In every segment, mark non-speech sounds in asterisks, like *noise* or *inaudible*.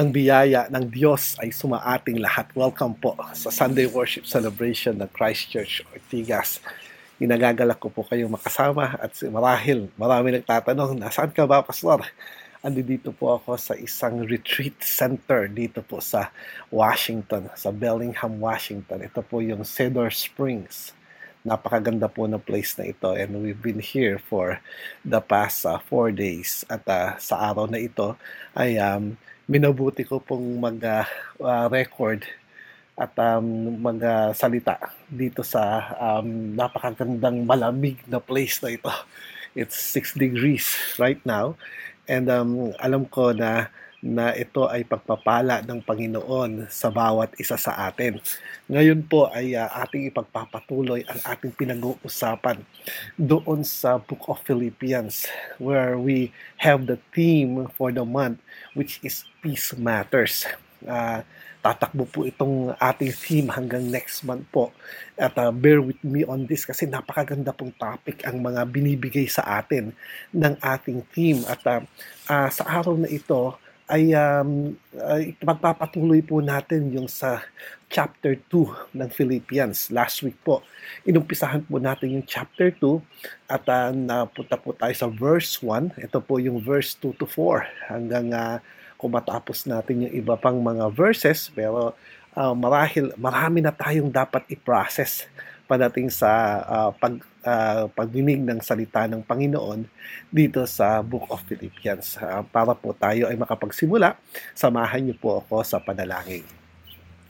ang biyaya ng Diyos ay sumaating lahat. Welcome po sa Sunday Worship Celebration ng Christ Church Ortigas. Inagagalak ko po kayong makasama at marahil marami nagtatanong, nasaan ka ba, Pastor? Andi dito po ako sa isang retreat center dito po sa Washington, sa Bellingham, Washington. Ito po yung Cedar Springs. Napakaganda po ng place na ito and we've been here for the past uh, four days. At uh, sa araw na ito ay um, minabuti ko pong mag-record uh, at um, mag-salita uh, dito sa um, napakagandang malamig na place na ito. It's 6 degrees right now and um, alam ko na na ito ay pagpapala ng Panginoon sa bawat isa sa atin. Ngayon po ay uh, ating ipagpapatuloy ang ating pinag-uusapan doon sa Book of Philippians where we have the theme for the month which is Peace Matters. Uh, tatakbo po itong ating theme hanggang next month po. At uh, bear with me on this kasi napakaganda pong topic ang mga binibigay sa atin ng ating theme. At uh, uh, sa araw na ito, ay um, ay magpapatuloy po natin yung sa chapter 2 ng Philippians. Last week po, inumpisahan po natin yung chapter 2 at uh, napunta po tayo sa verse 1. Ito po yung verse 2 to 4 hanggang uh, kung matapos natin yung iba pang mga verses pero uh, marahil marami na tayong dapat i-process padating sa uh, pag uh, pagdinig ng salita ng Panginoon dito sa Book of Philippians. Uh, para po tayo ay makapagsimula, samahan niyo po ako sa panalangin.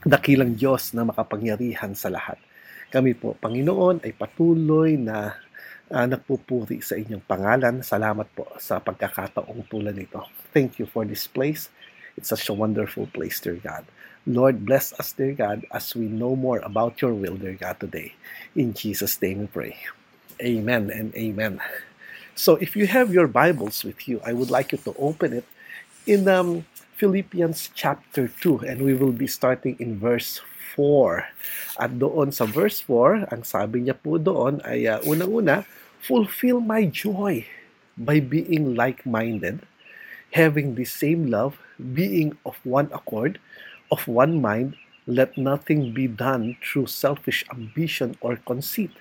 Dakilang Diyos na makapangyarihan sa lahat. Kami po, Panginoon, ay patuloy na uh, nagpupuri sa inyong pangalan. Salamat po sa pagkakataong tulad nito. Thank you for this place. It's such a wonderful place, dear God. Lord, bless us, dear God, as we know more about your will, dear God, today. In Jesus' name we pray. Amen and amen. So if you have your Bibles with you, I would like you to open it in um, Philippians chapter 2 and we will be starting in verse 4. At doon sa verse 4, ang sabi niya po doon ay uh, unang-una, fulfill my joy by being like-minded, having the same love, being of one accord, of one mind, let nothing be done through selfish ambition or conceit,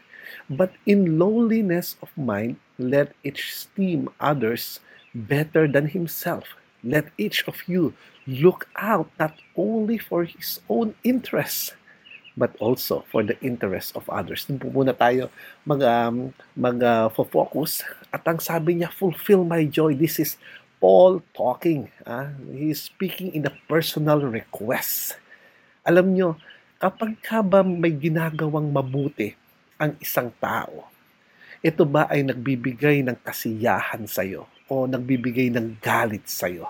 but in lowliness of mind, let each esteem others better than himself. Let each of you look out not only for his own interests, but also for the interest of others. Doon po muna tayo mag, um, mag uh, focus at ang sabi niya, fulfill my joy. This is Paul talking. Ah, he's speaking in a personal request. Alam nyo, kapag ka ba may ginagawang mabuti ang isang tao, ito ba ay nagbibigay ng kasiyahan sa iyo o nagbibigay ng galit sa iyo?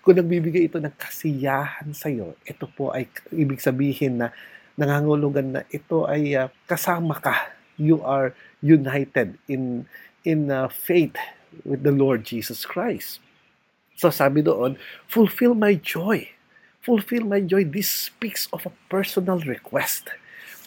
Kung nagbibigay ito ng kasiyahan sa iyo, ito po ay ibig sabihin na nangangulugan na ito ay uh, kasama ka. You are united in in uh, faith with the Lord Jesus Christ. So sabi doon, fulfill my joy. Fulfill my joy. This speaks of a personal request.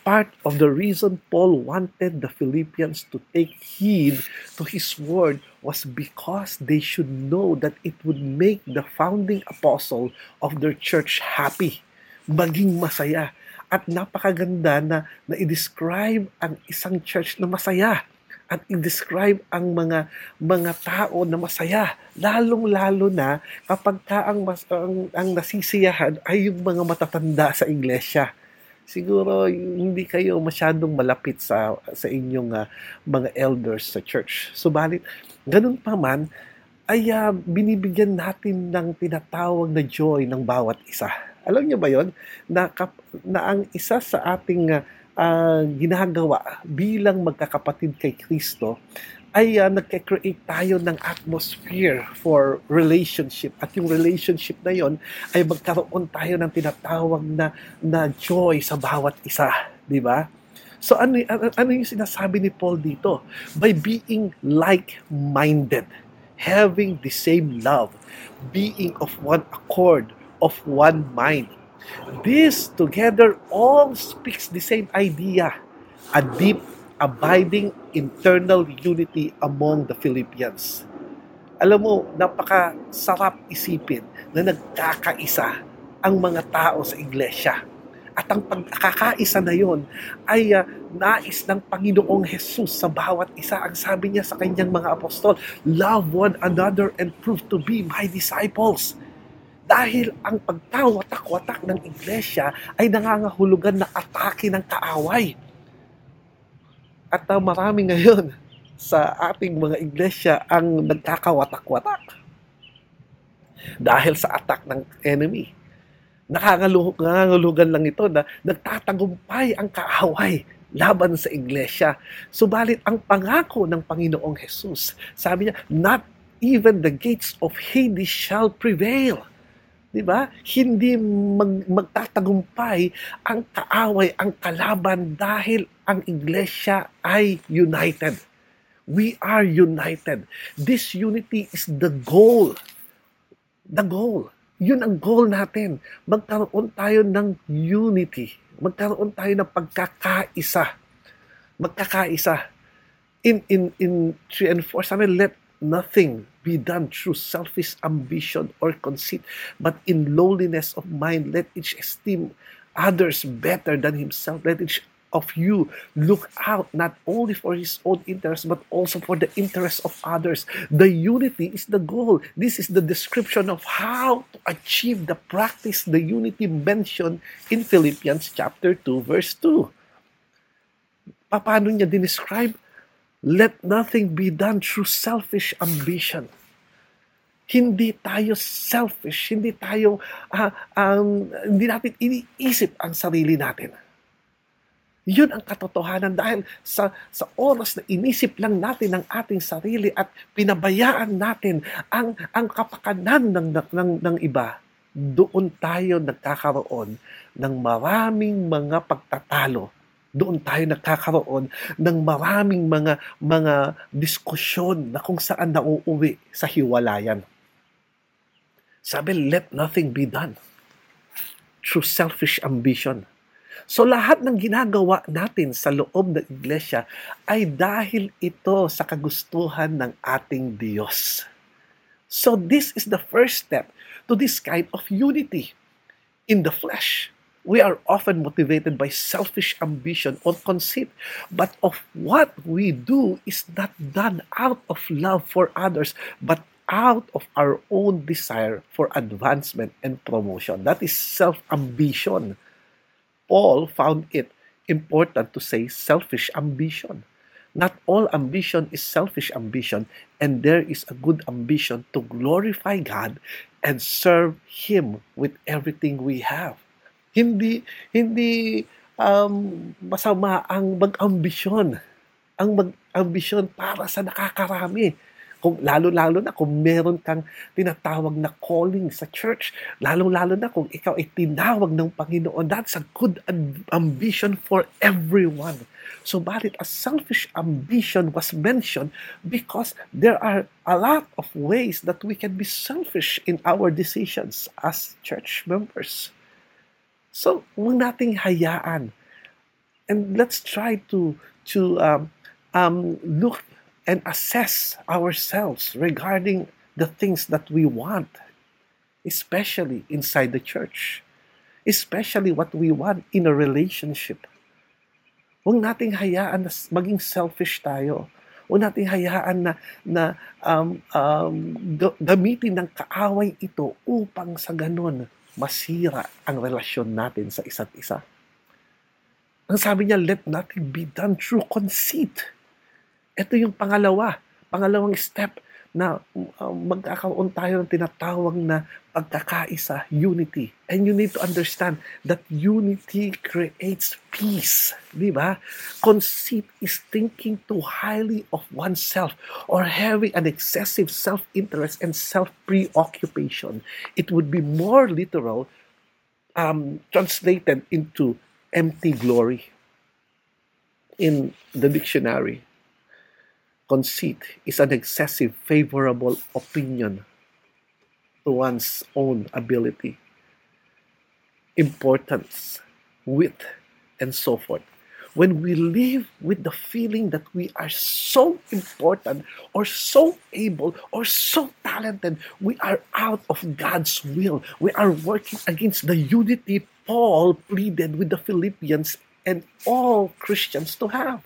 Part of the reason Paul wanted the Philippians to take heed to his word was because they should know that it would make the founding apostle of their church happy, maging masaya. At napakaganda na, na i-describe ang isang church na masaya at i-describe ang mga mga tao na masaya lalong-lalo na kapag ka ang, mas, ang, ang nasisiyahan ay yung mga matatanda sa iglesia siguro hindi kayo masyadong malapit sa sa inyong uh, mga elders sa church. Subalit ganun pa man ay uh, binibigyan natin ng tinatawag na joy ng bawat isa. Alam niyo ba yon na, kap, na ang isa sa ating uh, uh, ginagawa bilang magkakapatid kay Kristo ay uh, nagke-create tayo ng atmosphere for relationship at yung relationship na yon ay magkaroon tayo ng tinatawag na na joy sa bawat isa, di ba? So ano, ano ano yung sinasabi ni Paul dito? By being like-minded, having the same love, being of one accord, of one mind, This together all speaks the same idea, a deep, abiding internal unity among the Philippians. Alam mo, napaka sarap isipin na nagkakaisa ang mga tao sa iglesia. At ang pagkakaisa na yon ay uh, nais ng Panginoong Jesus sa bawat isa. Ang sabi niya sa kanyang mga apostol, Love one another and prove to be my disciples. Dahil ang pagkawatak-watak ng iglesia ay nangangahulugan na atake ng kaaway. At uh, marami ngayon *laughs* sa ating mga iglesia ang nagkakawatak-watak dahil sa attack ng enemy. Nakangulugan lang ito na nagtatagumpay ang kaaway laban sa iglesia. Subalit ang pangako ng Panginoong Jesus, sabi niya, not even the gates of Hades shall prevail. 'Di ba? Hindi mag, magtatagumpay ang kaaway, ang kalaban dahil ang iglesia ay united. We are united. This unity is the goal the goal. Yun ang goal natin. Magkaroon tayo ng unity. Magkaroon tayo ng pagkakaisa. Magkakaisa. In, in, in 3 and 4, sabi, let nothing be done through selfish ambition or conceit, but in lowliness of mind, let each esteem others better than himself. Let each of you look out not only for his own interest but also for the interest of others. The unity is the goal. This is the description of how to achieve the practice, the unity mentioned in Philippians chapter 2 verse 2. Paano niya dinescribe? Let nothing be done through selfish ambition. Hindi tayo selfish, hindi tayo uh, um, hindi natin iniisip ang sarili natin yun ang katotohanan dahil sa, sa oras na inisip lang natin ang ating sarili at pinabayaan natin ang, ang kapakanan ng, ng, ng iba, doon tayo nagkakaroon ng maraming mga pagtatalo. Doon tayo nagkakaroon ng maraming mga mga diskusyon na kung saan nauuwi sa hiwalayan. Sabi, let nothing be done through selfish ambition So lahat ng ginagawa natin sa loob ng iglesia ay dahil ito sa kagustuhan ng ating Diyos. So this is the first step to this kind of unity in the flesh. We are often motivated by selfish ambition or conceit, but of what we do is not done out of love for others, but out of our own desire for advancement and promotion. That is self-ambition. Paul found it important to say selfish ambition. Not all ambition is selfish ambition, and there is a good ambition to glorify God and serve Him with everything we have. Hindi, hindi um, masama ang mag-ambisyon. Ang mag-ambisyon para sa nakakarami kung lalo-lalo na kung meron kang tinatawag na calling sa church, lalo-lalo na kung ikaw ay tinawag ng Panginoon, that's a good ambition for everyone. So, bakit a selfish ambition was mentioned because there are a lot of ways that we can be selfish in our decisions as church members. So, huwag nating hayaan. And let's try to to um, um, look and assess ourselves regarding the things that we want, especially inside the church, especially what we want in a relationship. Huwag nating hayaan na maging selfish tayo. Huwag nating hayaan na, na um, um, gamitin ng kaaway ito upang sa ganun masira ang relasyon natin sa isa't isa. Ang sabi niya, let nothing be done through conceit ito yung pangalawa, pangalawang step na uh, magkakaroon tayo ng tinatawag na pagkakaisa, unity. And you need to understand that unity creates peace. Di ba? Conceit is thinking too highly of oneself or having an excessive self-interest and self-preoccupation. It would be more literal um, translated into empty glory in the dictionary Conceit is an excessive favorable opinion to one's own ability, importance, wit, and so forth. when we live with the feeling that we are so important or so able or so talented, we are out of God's will. We are working against the unity Paul pleaded with the Philippians and all Christians to have.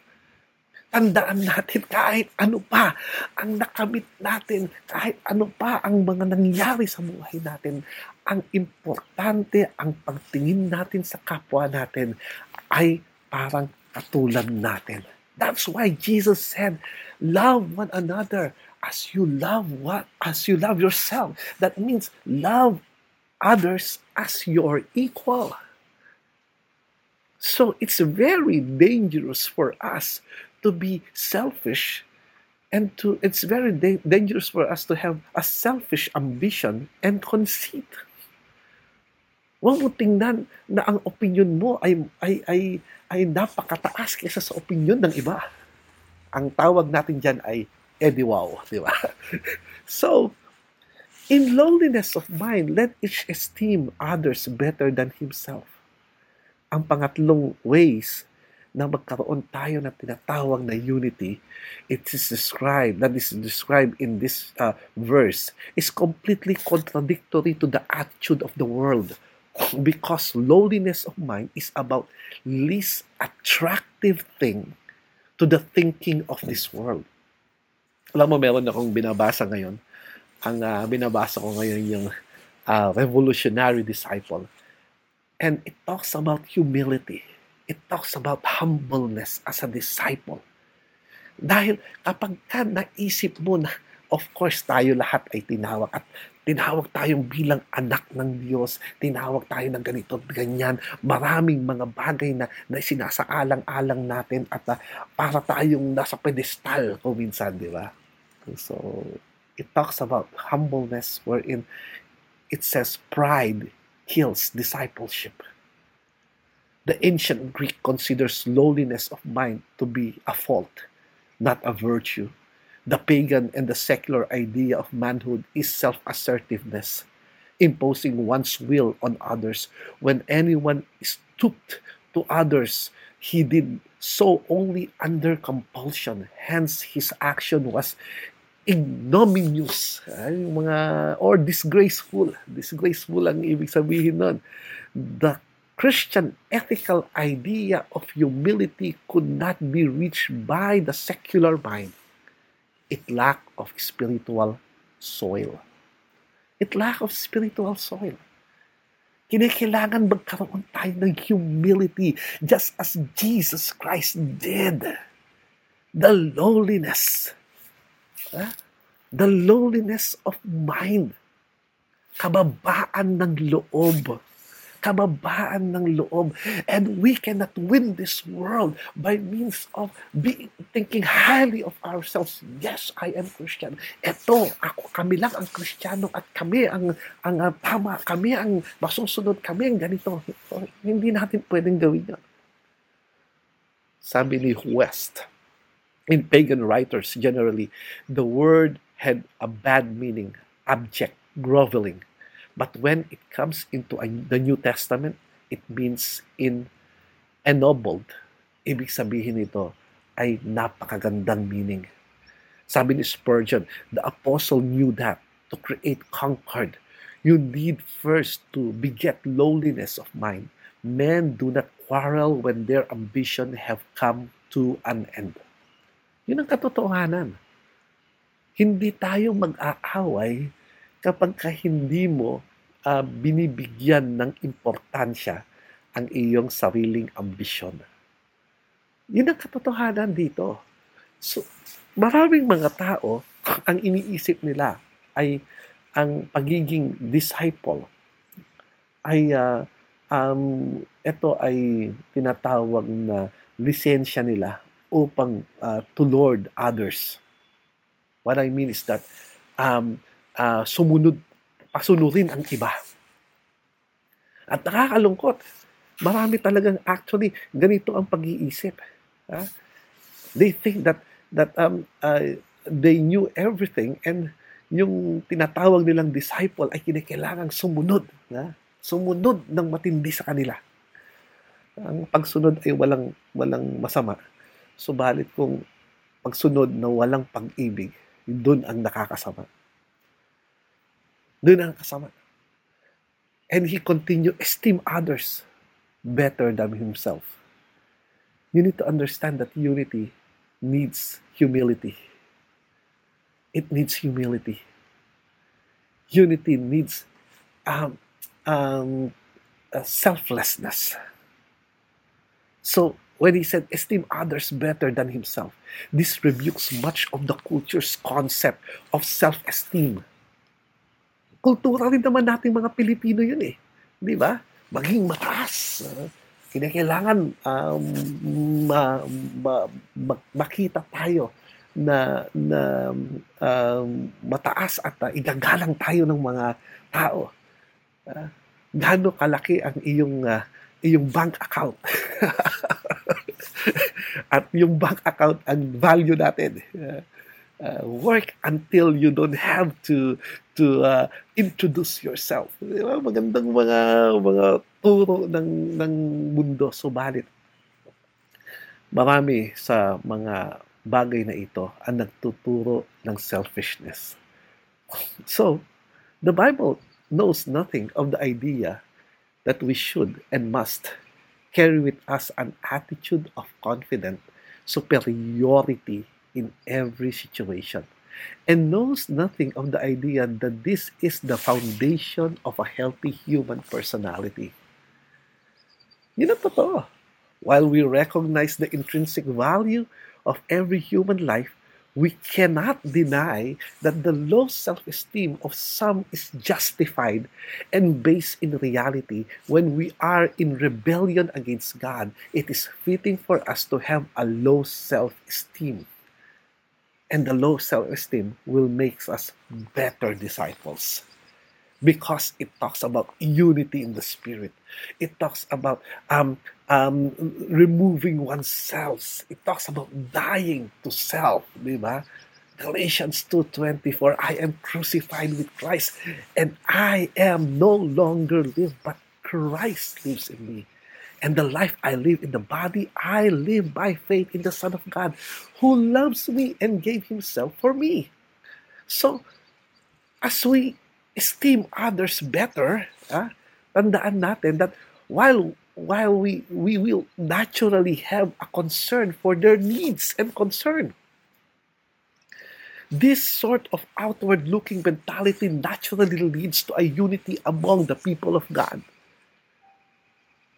Tandaan natin kahit ano pa ang nakamit natin, kahit ano pa ang mga nangyari sa buhay natin, ang importante, ang pagtingin natin sa kapwa natin ay parang katulad natin. That's why Jesus said, love one another as you love what as you love yourself. That means love others as your equal. So it's very dangerous for us to be selfish and to it's very da- dangerous for us to have a selfish ambition and conceit. Huwag mo tingnan na ang opinion mo ay, ay, ay, ay napakataas kaysa sa opinion ng iba. Ang tawag natin dyan ay ediwaw, *laughs* di ba? so, in lowliness of mind, let each esteem others better than himself. Ang pangatlong ways na magkaroon tayo ng tinatawag na unity, it is described, that is described in this uh, verse, is completely contradictory to the attitude of the world. *laughs* Because lowliness of mind is about least attractive thing to the thinking of this world. Alam mo, meron akong binabasa ngayon. Ang uh, binabasa ko ngayon yung uh, Revolutionary Disciple. And it talks about humility it talks about humbleness as a disciple. Dahil kapag ka naisip mo na, of course, tayo lahat ay tinawag at tinawag tayong bilang anak ng Diyos, tinawag tayo ng ganito at ganyan, maraming mga bagay na, na sinasaalang-alang natin at uh, para tayong nasa pedestal kung minsan, di ba? So, it talks about humbleness wherein it says pride kills discipleship. The ancient Greek considers lowliness of mind to be a fault, not a virtue. The pagan and the secular idea of manhood is self assertiveness, imposing one's will on others. When anyone stooped to others, he did so only under compulsion. Hence, his action was ignominious, or disgraceful. Disgraceful ang ibig sabihin nun. The Christian ethical idea of humility could not be reached by the secular mind. It lack of spiritual soil. It lack of spiritual soil. Kinakailangan magkaroon tayo ng humility just as Jesus Christ did. The lowliness. Huh? The lowliness of mind. Kababaan ng loob kababaan ng loob. And we cannot win this world by means of being, thinking highly of ourselves. Yes, I am Christian. Ito, ako, kami lang ang Kristiyano at kami ang, ang uh, tama, kami ang masusunod, kami ang ganito. Hindi natin pwedeng gawin yan. Sabi ni West, in pagan writers generally, the word had a bad meaning, abject, groveling. But when it comes into a, the New Testament, it means in ennobled. Ibig sabihin nito ay napakagandang meaning. Sabi ni Spurgeon, the apostle knew that to create concord, you need first to beget lowliness of mind. Men do not quarrel when their ambition have come to an end. Yun ang katotohanan. Hindi tayo mag-aaway kapag ka hindi mo uh, binibigyan ng importansya ang iyong sariling ambisyon. Yun ang katotohanan dito. So, maraming mga tao, ang iniisip nila ay ang pagiging disciple ay uh, um, ito ay tinatawag na lisensya nila upang uh, to lord others. What I mean is that um, uh, sumunod pasunurin ang iba. At nakakalungkot, marami talagang actually ganito ang pag-iisip. Ha? They think that that um uh, they knew everything and yung tinatawag nilang disciple ay kinakailangang sumunod. Ha? Sumunod ng matindi sa kanila. Ang pagsunod ay walang walang masama. Subalit kung pagsunod na walang pag-ibig, doon ang nakakasama. Doon ang kasama. And he continued, esteem others better than himself. You need to understand that unity needs humility. It needs humility. Unity needs um, um, selflessness. So, when he said, esteem others better than himself, this rebukes much of the culture's concept of self-esteem. Kultura rin naman natin mga Pilipino yun eh. Di ba? Maging mataas. Kinakailangan um, ma, ma, ma, makita tayo na, na um, mataas at uh, igagalang tayo ng mga tao. Uh, gaano kalaki ang iyong uh, iyong bank account. *laughs* At yung bank account ang value natin. Uh, work until you don't have to to uh, introduce yourself. Di? Magandang mga mga turo ng ng mundo subalit marami sa mga bagay na ito ang nagtuturo ng selfishness. So, the Bible knows nothing of the idea that we should and must carry with us an attitude of confident superiority in every situation and knows nothing of the idea that this is the foundation of a healthy human personality. Yun ang totoo. While we recognize the intrinsic value of every human life, we cannot deny that the low self esteem of some is justified and based in reality. When we are in rebellion against God, it is fitting for us to have a low self esteem. And the low self esteem will make us better disciples because it talks about unity in the spirit. It talks about um, um, removing oneself. It talks about dying to self, di? Galatians 2.24, I am crucified with Christ and I am no longer live, but Christ lives in me. And the life I live in the body, I live by faith in the Son of God who loves me and gave himself for me. So, as we esteem others better, ah, tandaan natin that while while we we will naturally have a concern for their needs and concern this sort of outward looking mentality naturally leads to a unity among the people of God.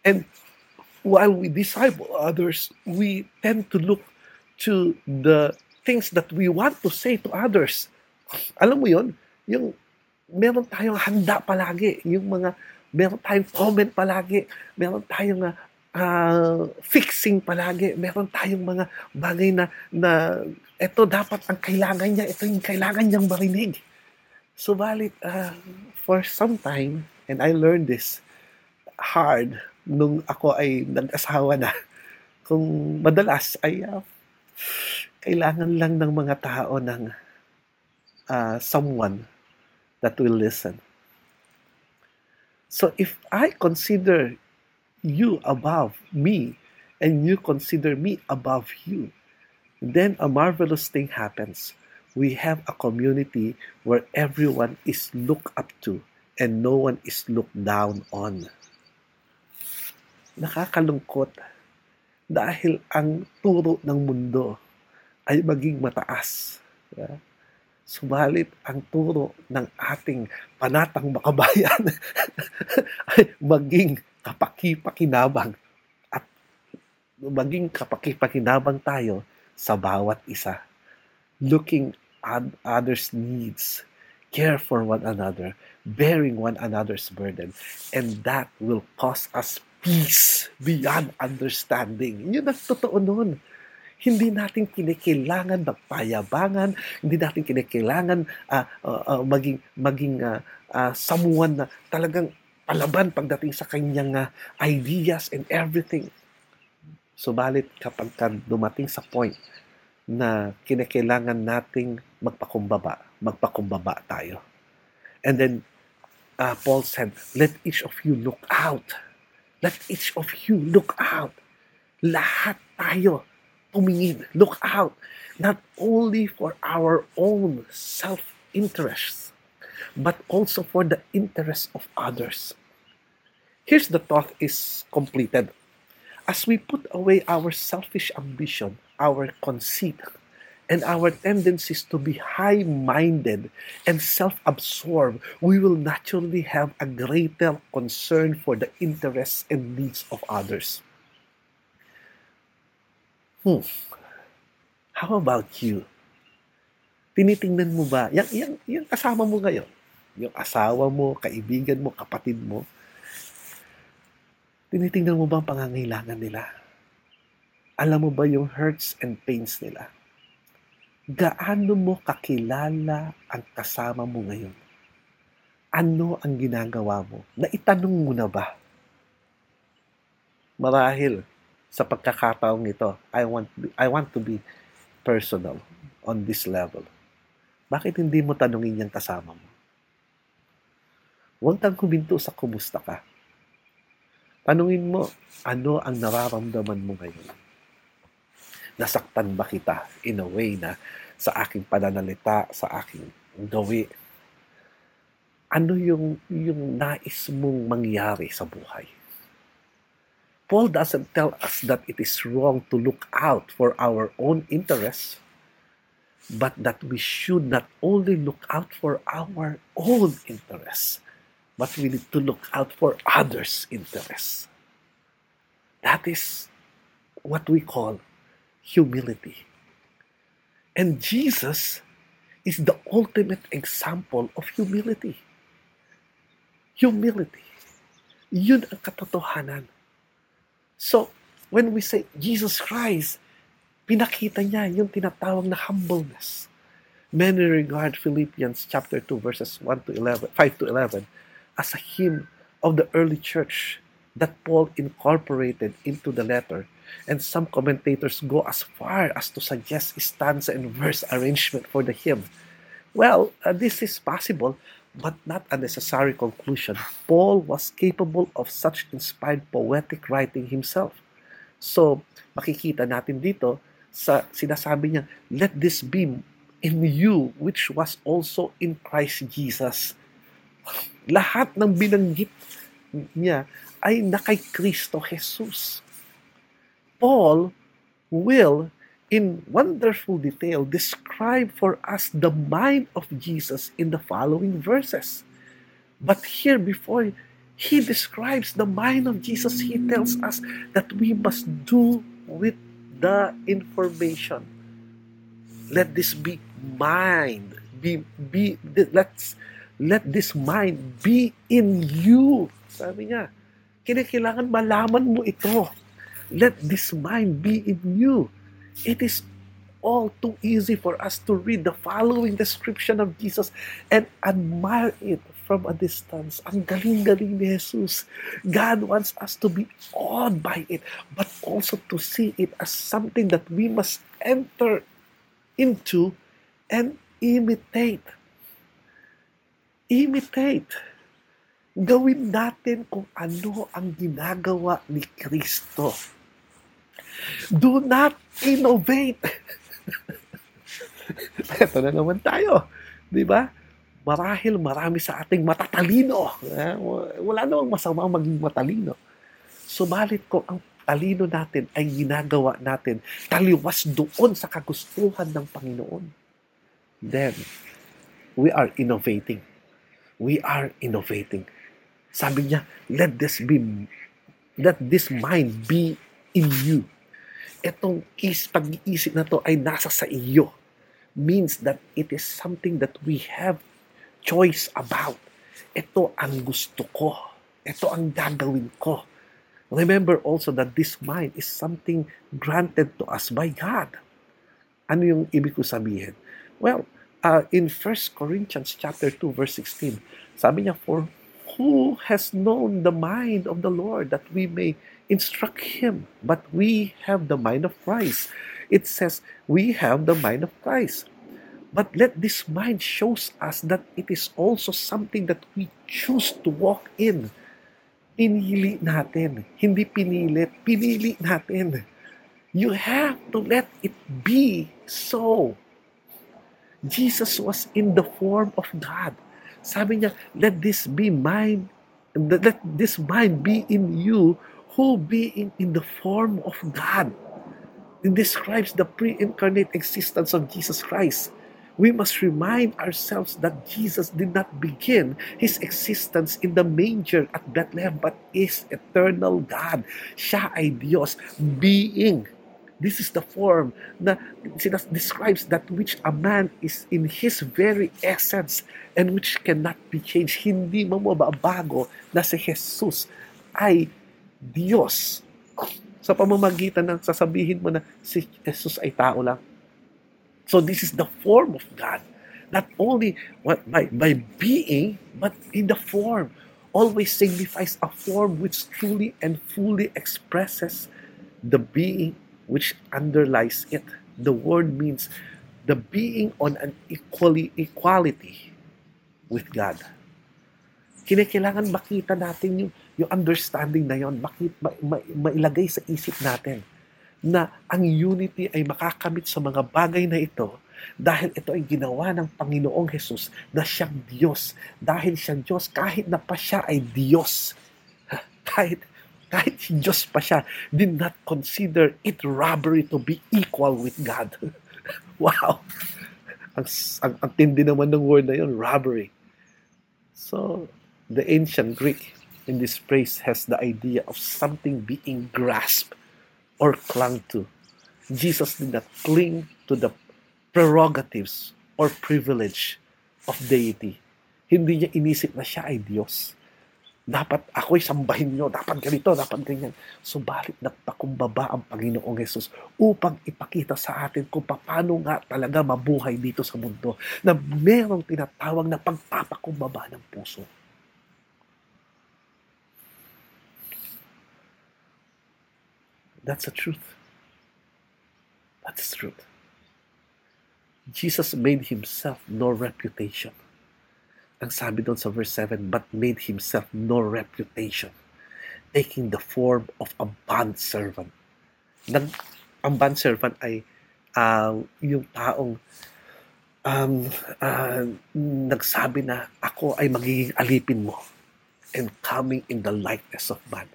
And while we disciple others, we tend to look to the things that we want to say to others. Alam mo yon, yung meron tayong handa palagi. Yung mga, meron tayong comment palagi. Meron tayong uh, fixing palagi. Meron tayong mga bagay na, na ito dapat ang kailangan niya, ito yung kailangan niyang marinig. Subalit, uh, for some time, and I learned this hard nung ako ay nag-asawa na, kung madalas ay uh, kailangan lang ng mga tao ng uh, someone that will listen. So if I consider you above me and you consider me above you, then a marvelous thing happens. We have a community where everyone is looked up to and no one is looked down on. Nakakalungkot dahil ang turo ng mundo ay maging mataas. Yeah? Subalit ang turo ng ating panatang makabayan *laughs* ay maging kapakipakinabang at maging kapakipakinabang tayo sa bawat isa. Looking at others' needs, care for one another, bearing one another's burden, and that will cause us peace beyond understanding. Yun ang totoo nun. Hindi natin kinikailangan magpayabangan, hindi natin kinikailangan uh, uh, uh, maging maging uh, uh, someone na talagang palaban pagdating sa kanyang uh, ideas and everything. Subalit kapag ka dumating sa point na kinakailangan nating magpakumbaba, magpakumbaba tayo. And then uh, Paul said, let each of you look out Let each of you look out. Lahat tayo tumingin. Look out. Not only for our own self-interest, but also for the interest of others. Here's the thought is completed. As we put away our selfish ambition, our conceit, and our tendencies to be high minded and self absorbed, we will naturally have a greater concern for the interests and needs of others. Hmm. How about you? Tinitingnan mo ba, yung, yung, yung kasama mo ngayon, yung asawa mo, kaibigan mo, kapatid mo, tinitingnan mo ba ang pangangailangan nila? Alam mo ba yung hurts and pains nila? Gaano mo kakilala ang kasama mo ngayon? Ano ang ginagawa mo? Naitanong mo na ba? Marahil sa pagkakataong ito, I want I want to be personal on this level. Bakit hindi mo tanungin yung kasama mo? Huwag kang huminto sa kumusta ka. Tanungin mo, ano ang nararamdaman mo ngayon? Nasaktan ba kita in a way na sa aking pananalita, sa aking gawi? Ano yung, yung nais mong mangyari sa buhay? Paul doesn't tell us that it is wrong to look out for our own interests, but that we should not only look out for our own interests, but we need to look out for others' interests. That is what we call humility. And Jesus is the ultimate example of humility. Humility. Yun ang katotohanan. So, when we say Jesus Christ, pinakita niya yung tinatawag na humbleness. Many regard Philippians chapter 2 verses 1 to 11, 5 to 11 as a hymn of the early church that Paul incorporated into the letter And some commentators go as far as to suggest stanza and verse arrangement for the hymn. Well, uh, this is possible, but not a necessary conclusion. Paul was capable of such inspired poetic writing himself. So, makikita natin dito sa sinasabi niya, let this be in you which was also in Christ Jesus. Lahat ng binanggit niya ay na kay Kristo Jesus. Paul will, in wonderful detail, describe for us the mind of Jesus in the following verses. But here, before he describes the mind of Jesus, he tells us that we must do with the information. Let this be mind. Be, be, let's, let this mind be in you. Sabi niya, kinikilangan malaman mo ito. Let this mind be in you. It is all too easy for us to read the following description of Jesus and admire it from a distance. Ang galing-galing ni Jesus. God wants us to be awed by it, but also to see it as something that we must enter into and imitate. Imitate. Gawin natin kung ano ang ginagawa ni Kristo. Do not innovate. *laughs* Ito na naman tayo. Di ba? Marahil marami sa ating matatalino. Wala namang masama maging matalino. Subalit ko ang talino natin ay ginagawa natin taliwas doon sa kagustuhan ng Panginoon. Then, we are innovating. We are innovating. Sabi niya, let this be, let this mind be in you itong is, pag-iisip na to ay nasa sa iyo means that it is something that we have choice about. Ito ang gusto ko. Ito ang gagawin ko. Remember also that this mind is something granted to us by God. Ano yung ibig ko sabihin? Well, uh, in 1 Corinthians chapter 2 verse 16, sabi niya, For who has known the mind of the Lord that we may instruct him. But we have the mind of Christ. It says we have the mind of Christ. But let this mind shows us that it is also something that we choose to walk in. Pinili natin. Hindi pinilit. Pinili natin. You have to let it be so. Jesus was in the form of God. Sabi niya, let this be mine, let this mind be in you who being in the form of God. It describes the pre-incarnate existence of Jesus Christ we must remind ourselves that Jesus did not begin his existence in the manger at Bethlehem but is eternal God. Siya ay Diyos, being. This is the form na describes that which a man is in his very essence and which cannot be changed. Hindi mo mababago na si Jesus ay Diyos. Sa pamamagitan ng sasabihin mo na si Jesus ay tao lang, So this is the form of God. Not only what by, by being, but in the form. Always signifies a form which truly and fully expresses the being which underlies it. The word means the being on an equally equality with God. Kinakailangan makita natin yung, yung understanding na yon, makita, ma, ma, mailagay sa isip natin na ang unity ay makakamit sa mga bagay na ito dahil ito ay ginawa ng Panginoong Hesus na siyang Diyos. Dahil siyang Diyos, kahit na pa siya ay Diyos, kahit kahit Diyos pa siya, did not consider it robbery to be equal with God. *laughs* wow! Ang, ang, ang tindi naman ng word na yun, robbery. So, the ancient Greek in this phrase has the idea of something being grasped or clung to. Jesus did not cling to the prerogatives or privilege of deity. Hindi niya inisip na siya ay Diyos. Dapat ako'y sambahin nyo, dapat ganito, dapat ganyan. Subalit nagpakumbaba ang Panginoong Yesus upang ipakita sa atin kung paano nga talaga mabuhay dito sa mundo na merong tinatawag na pagpapakumbaba ng puso. That's the truth. That's truth. Jesus made himself no reputation. Ang sabi doon sa verse 7, but made himself no reputation, taking the form of a bond servant. Nag, ang bond servant ay uh, yung taong um, uh, nagsabi na ako ay magiging alipin mo and coming in the likeness of man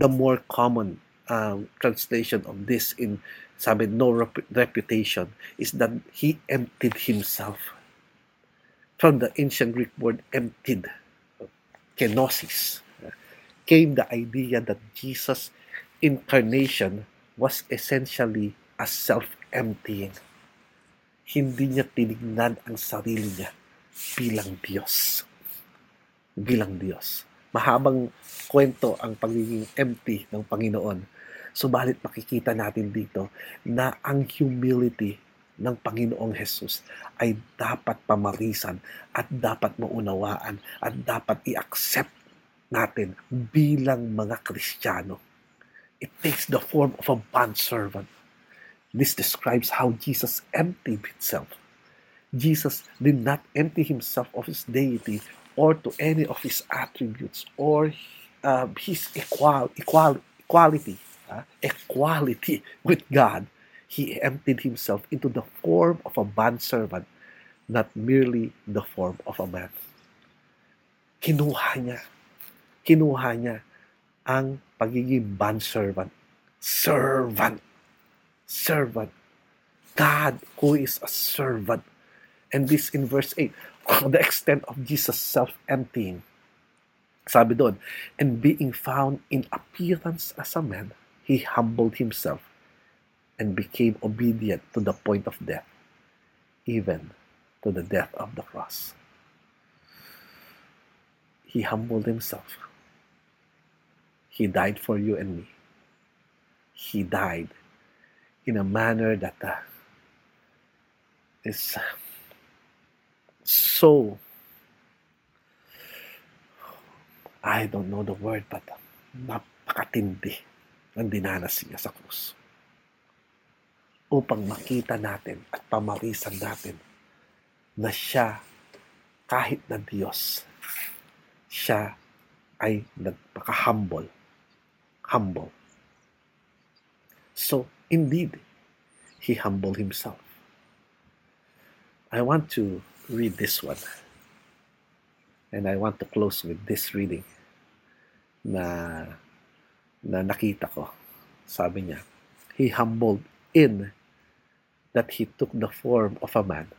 the more common um, translation of this in sabi no rep- reputation is that he emptied himself from the ancient Greek word emptied kenosis. Came the idea that Jesus incarnation was essentially a self-emptying. Hindi niya tinignan ang sarili niya bilang Diyos. Bilang Diyos mahabang kwento ang pagiging empty ng Panginoon. Subalit makikita natin dito na ang humility ng Panginoong Jesus ay dapat pamarisan at dapat maunawaan at dapat i-accept natin bilang mga Kristiyano. It takes the form of a bond servant. This describes how Jesus emptied himself. Jesus did not empty himself of his deity or to any of his attributes or uh, his equal, equal, equality, uh, equality with God, he emptied himself into the form of a bondservant, not merely the form of a man. Kinuha niya, kinuha niya ang pagiging bondservant. Servant. Servant. God who is a servant. And this in verse 8, the extent of Jesus self-emptying. Sabi doon, and being found in appearance as a man, he humbled himself and became obedient to the point of death, even to the death of the cross. He humbled himself. He died for you and me. He died in a manner that uh, is so I don't know the word but napakatindi ang dinanas niya sa krus upang makita natin at pamarisan natin na siya kahit na Diyos siya ay nagpaka-humble. Humble. So, indeed, he humbled himself. I want to read this one. And I want to close with this reading na na nakita ko. Sabi niya, he humbled in that he took the form of a man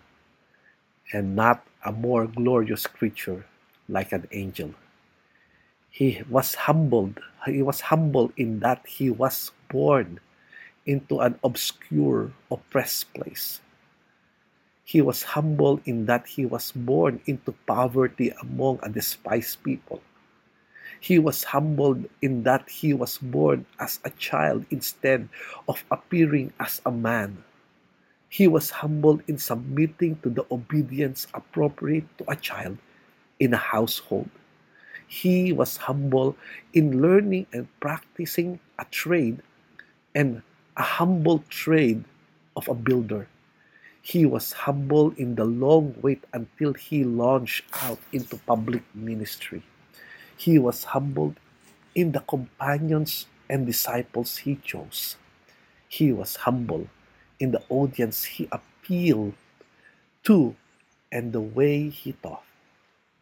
and not a more glorious creature like an angel. He was humbled. He was humble in that he was born into an obscure, oppressed place. He was humble in that he was born into poverty among a despised people. He was humbled in that he was born as a child instead of appearing as a man. He was humbled in submitting to the obedience appropriate to a child in a household. He was humble in learning and practicing a trade and a humble trade of a builder. He was humble in the long wait until he launched out into public ministry. He was humbled in the companions and disciples he chose. He was humble in the audience he appealed to and the way he taught.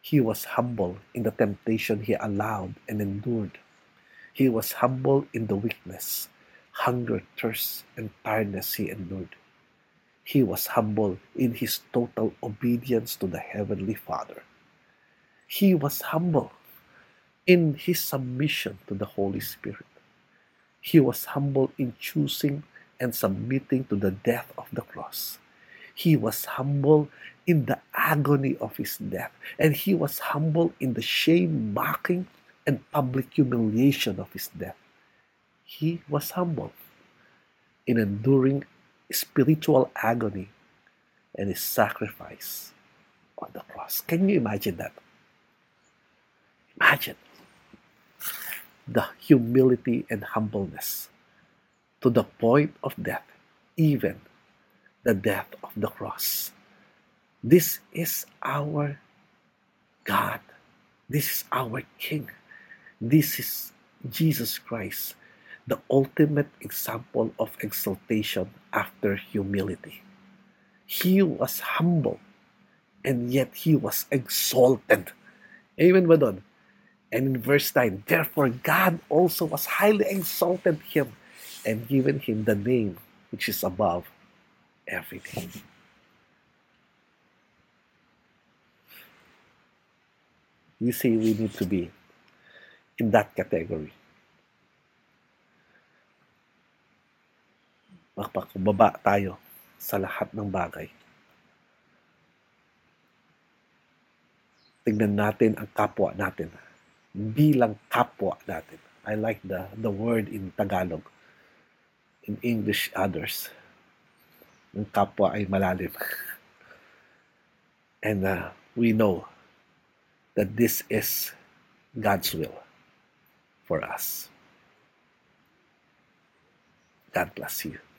He was humble in the temptation he allowed and endured. He was humble in the weakness, hunger, thirst, and tiredness he endured. He was humble in his total obedience to the Heavenly Father. He was humble in his submission to the Holy Spirit. He was humble in choosing and submitting to the death of the cross. He was humble in the agony of his death, and he was humble in the shame, mocking, and public humiliation of his death. He was humble in enduring spiritual agony and his sacrifice on the cross. Can you imagine that? Imagine the humility and humbleness to the point of death, even the death of the cross. This is our God. This is our King. This is Jesus Christ the ultimate example of exaltation after humility. He was humble and yet he was exalted. Amen ba doon? And in verse 9, therefore God also was highly exalted him and given him the name which is above every name. You see, we need to be in that category. Magpakumbaba tayo sa lahat ng bagay. Tignan natin ang kapwa natin bilang kapwa natin. I like the, the word in Tagalog. In English, others. Ang kapwa ay malalim. *laughs* And uh, we know that this is God's will for us. God bless you.